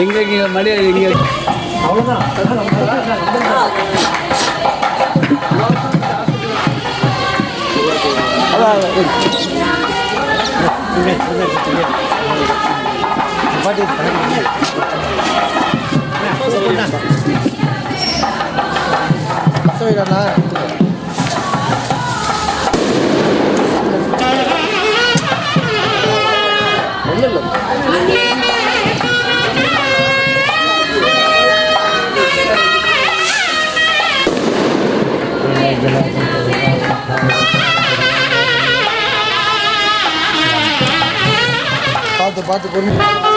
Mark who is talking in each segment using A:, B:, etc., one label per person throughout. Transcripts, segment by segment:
A: எங்க இங்க மடி எங்க
B: பார்த்து பார்த்து பொறுமை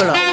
C: ಮಕ್ಕಳು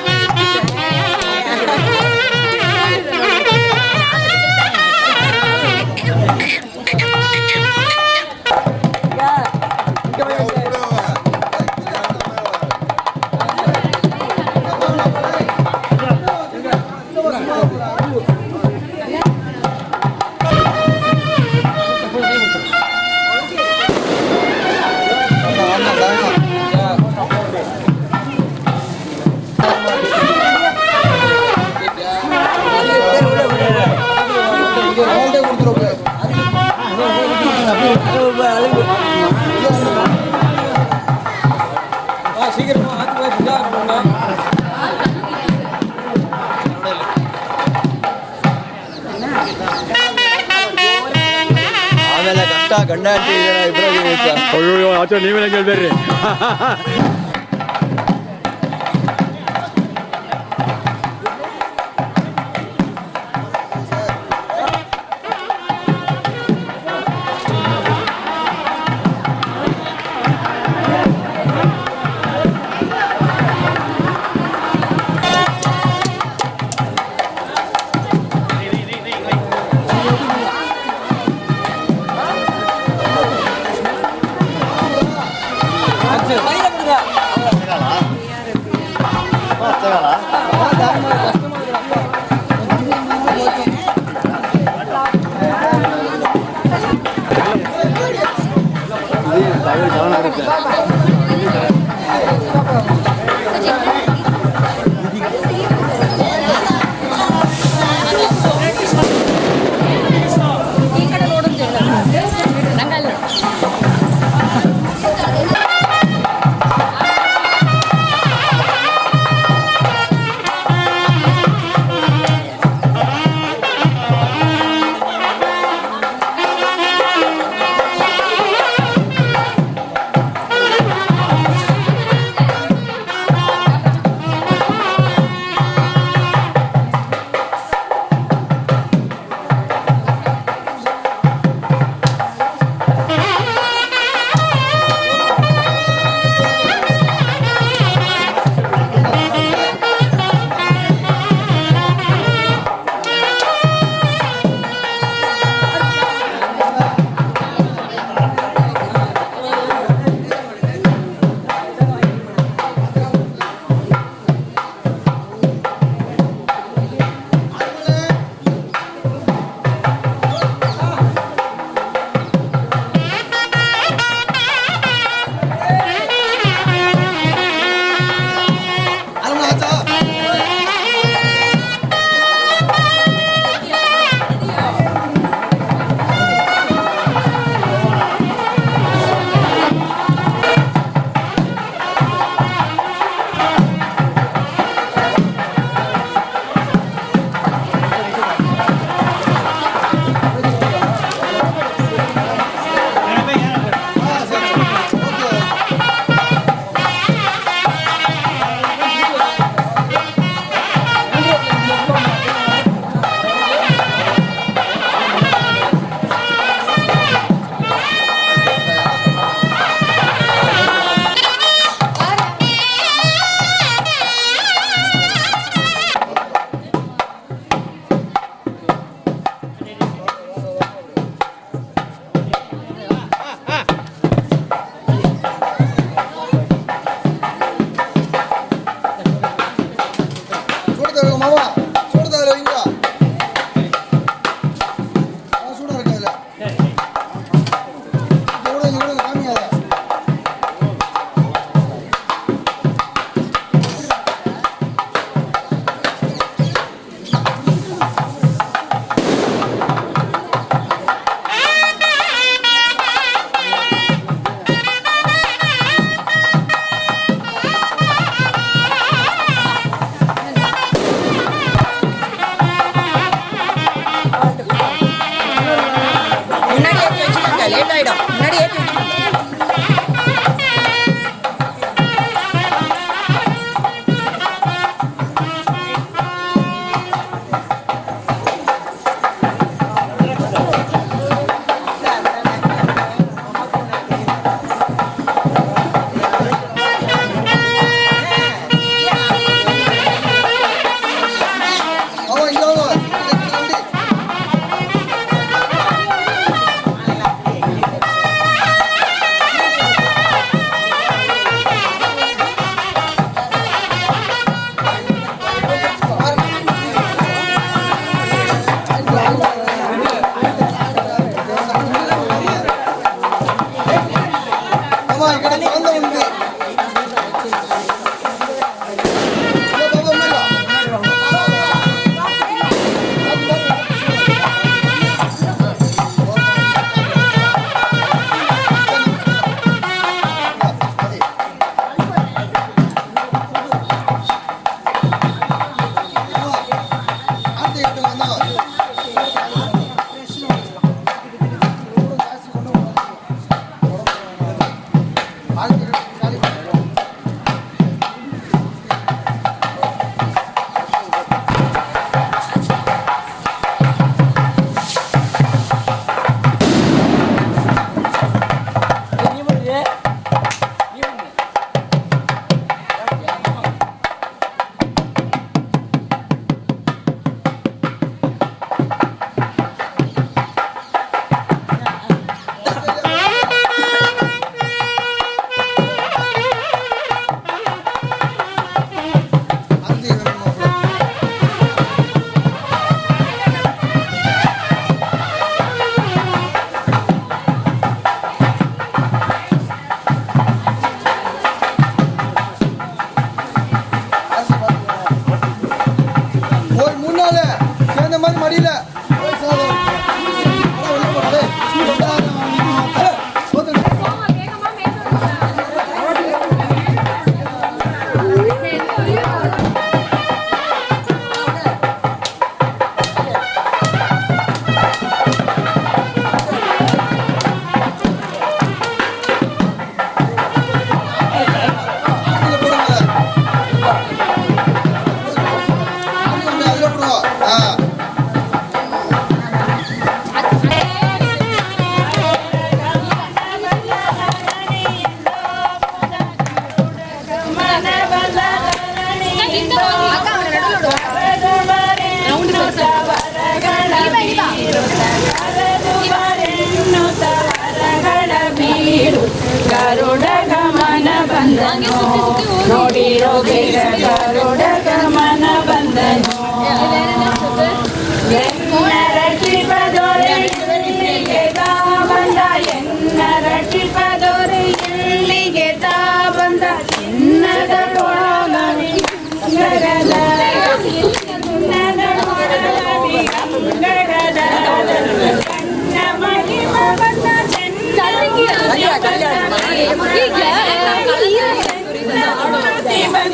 C: Ah.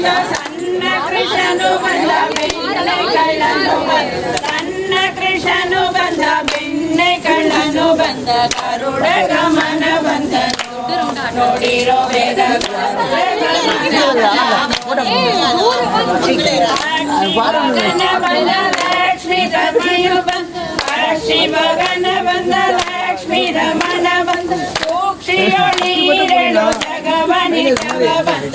C: ಬಂದ ಸಣ್ಣ ಕೃಷ್ಣನು ಬಂದ ಬೆಣ್ಣೆ ಕಳ್ಳನು ಬಂದ ಸಣ್ಣ ಕೃಷ್ಣನು ಬಂದ ಬೆಣ್ಣೆ ಕಳ್ಳನು ಬಂದ ಕರುಡ ಗಮನ ಬಂದನು ನೋಡಿರೋ ಬೇಗ ಮಗನ ಬಂದ ಲಕ್ಷ್ಮೀ ರಮಣು ಬಂದ ಶಿವಗನ ಬಂದ ಲಕ್ಷ್ಮೀ ರಮಣ ಬಂದ ಸೂಕ್ಷಿಯೊಳೀರೆಳು ಜಗವನಿ ಜಗ ಬಂದ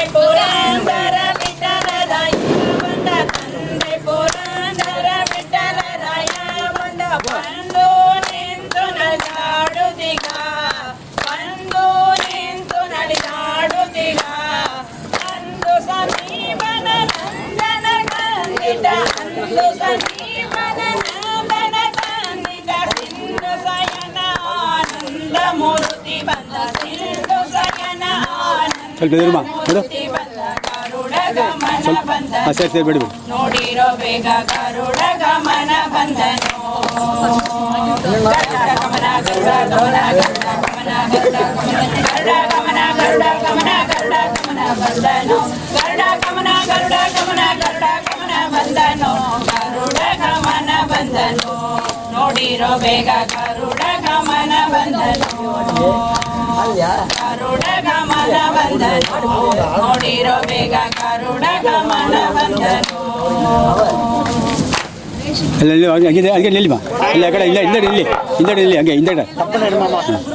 D: ಸ್ವಲ್ಪ ಎದುರುಮಾ ಬಿಡು
C: ಮೂರ್ತಿ ಬಂದ ಗರುಡ ಗಮನ ಬಂದ
D: ಹಾಂ ಸರಿ ಸರಿ ಬಿಡಿ ಬಿಡಿ
C: ನೋಡಿರೋ ಬೇಗ ಗರುಡ ಗಮನ ಬಂದನು ಗರುಡ ಗಮನ ಗರುಡ ಗಮನ ಗರುಡ ಗಮನ ಗರುಡ ಗಮನ ಗರುಡ ಗಮನ ಗರುಡ ಗಮನ ಬಂದನು ಗರುಡ ಗಮನ ಗರುಡ ಗಮನ ಗರುಡ ಗಮನ ಬಂದನು ಗರುಡ ಗಮನ ಬಂದನು ನೋಡಿರೋ ಬೇಗ ಗರುಡ ಗಮನ ಬಂದನು ಗರುಡ ಗಮನ ಬಂದನು ನೋಡಿರೋ ಬೇಗ ಗರುಡ ಗಮನ ಬಂದನು
D: இல்லை இல்லை அங்கே அங்கே அங்கே நில்லுமா இல்லை கடை இல்லை இந்த நில்லு இந்த நில்லு அங்கே இந்த கடை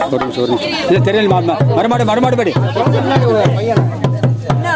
D: ஒரு நிமிஷம் ஒரு நிமிஷம். படி.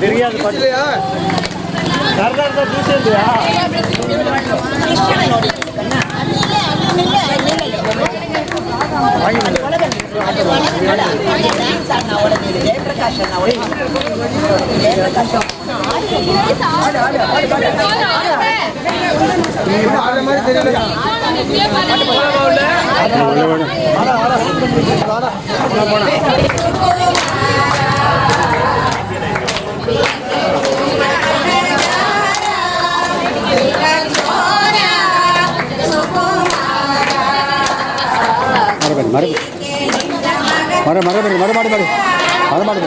A: தெரியாது பாட்டு
D: இல்லையா
A: கர்நாடகா ஜூஸ் இல்லையா
D: ஆடுற மாதிரி தெரியல
C: மறு மறுபடி மறுபடி மறுபடி மறுபடி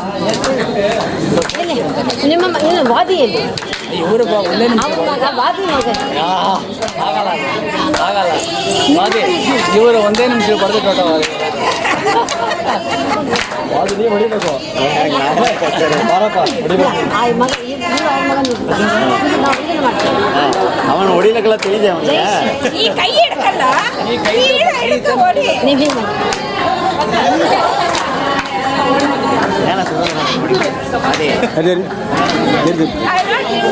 C: ಮರ ಮಾಡಬೇಡಿ
E: ನಿಮ್ಮ ಏನು ವಾದಿಯಲ್ಲಿ
A: ಇವರು ಒಳ್ಳೆ
E: ಅವಾಗ ವಾದಿ ಮಗ
A: ಆಗಲ್ಲ ಆಗಲ್ಲ ಅದೇ ಇವರು ಒಂದೇ ನಿಮಿಷ ಬರೆದು ಕೊಟ್ಟ ಅದು ನೀವು ಹೊಡಿಬೇಕು ಬಾರಪ್ಪ ಹೊಡಿಬೇಕು
E: ಆ ಮಗ ಇವ್ರು ಅವ್ರ ಮಗನ ನಾವು ಇದನ್ನ ಮಾಡ್ತೀವಿ
B: ಅವನು ಹೊಡಿಲಕ್ಕೆಲ್ಲ ತಿಳಿದೆ ಅವನಿಗೆ
F: ಈ ಕೈ ಹಿಡ್ಕಲ್ಲ ಈ ಹಿಡಿದು ಓಡಿ
E: ನೀವು ಹಿಂಗೆ ಮಾಡಿ
B: ಏನ ಅದೇ
C: ಅದೇ ರೀ ಜರಿ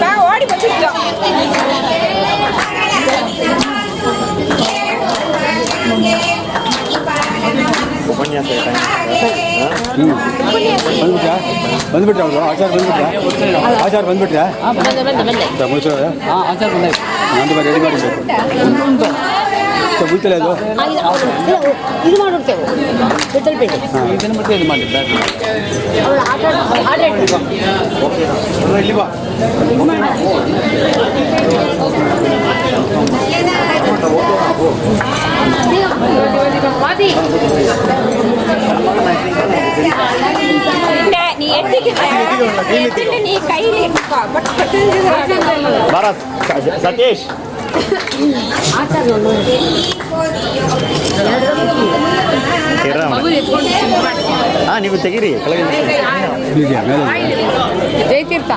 F: ನಾ ಓಡಿ ಬಂದಿದ್ದು
B: ಉಪನ್ಯಾಸ
C: ಹ್ಞೂ ಬಂದ್ಬಿಟ್ರಾ ಬಂದ್ಬಿಟ್ರಾ ಅವರು ಆಚಾರ ಬಂದ್ಬಿಟ್ರಾ ಆಚಾರ ಬಂದ್ಬಿಟ್ರಾ
E: ಬಂದೆ ಬಂದೆ ಬಂದೆ
C: ಮುಗಿಸೋದ
A: ಹಾಂ ಆಚಾರ ಬಂದಾಯ್ತು
C: ನಂದು ಬಾರಿ ರೆಡಿ ಮಾಡಿರ್ಬೇಕು ಮುಗಿತಲ್ಲ ಅದು
E: ಆ, ಇದು ಅವ್ರು ಇಲ್ಲ, ಇದು ಮಾಡಿಬಿಡ್ತೇವೆ ಬಿಟ್ಟಲ್ಬೇಡಿ
A: ಇದನ್ನು ಮತ್ತೆ ಇದು ಮಾಡಿದ್ದ
E: ಅವಳು ಆಟ ಆಟ ಆಡ್ಬೇಕು
C: ಇಲ್ಲಿ ಬಾ
E: ವಾದಿ
F: ನೀ ಎತ್ತಿಗೆ ಎತ್ತಿಟ್ಟು ನೀ ಕೈಲಿ ಬಟ್
B: ಭಾರತ್ ಸತೀಶ್
E: ಆಟ ನೋಡಿ
B: ಹಾಂ ನೀವು ತೆಗೀರಿ ಕೆಳಗೆ
C: ಹೀಗೆ ಮೇಲೆ
E: ಜಯತೀರ್ಥ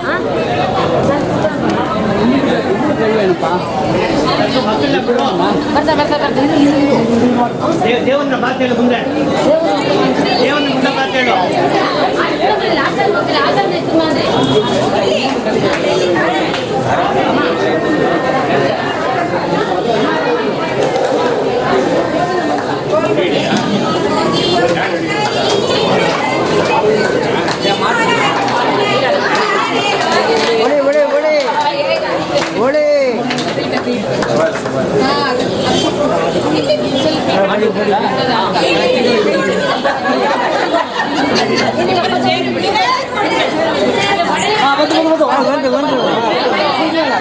E: ಬರ್ತಾ ಬರ್ತಾ ಬರ್ತಾ
A: ದೇವನ ಮಾತೇಳು ಮುಂದೆ ದೇವನ ಮುಂದೆ
D: ಬಂತು ಬಂತು ಬಂತು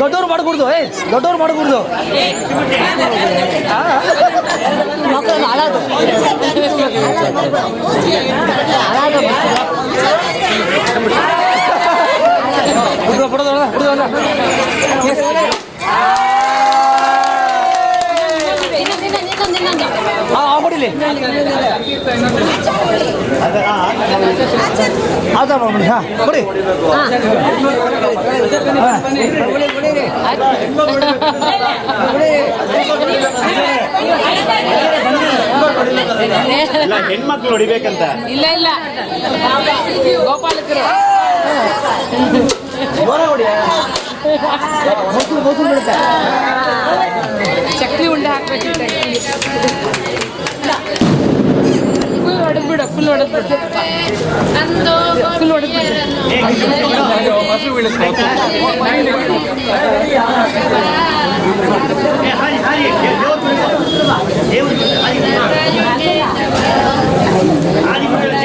A: ದೊಡ್ಡವ್ರು ಮಾಡಕೂಡ್ದು ಏ ದೊಡ್ಡವ್ರು ಮಾಡಕೂಡ್ದು
E: ಮಕ್ಕಳು ಅಳೋದು ಅಳೋದು
A: ಬಿಡ್ದು ಬಿಡೋದು ಬಿಡೋದು ಹಾ ಆಗ್ಬಿಡಿಲಿ ಆದ ಮಾಡಿ ಹಾ ಕೊಡಿ
B: ಎಲ್ಲ ಹೆಣ್ಮಕ್ಳು ಹೊಡಿಬೇಕಂತ
C: ಇಲ್ಲ ಇಲ್ಲ ಗೋಪಾಲಕರು ಚಕ್ಲಿ ಉಂಡೆ ಹಾಕ್ಬೇಕಿತ್ತು ありが
B: とうい。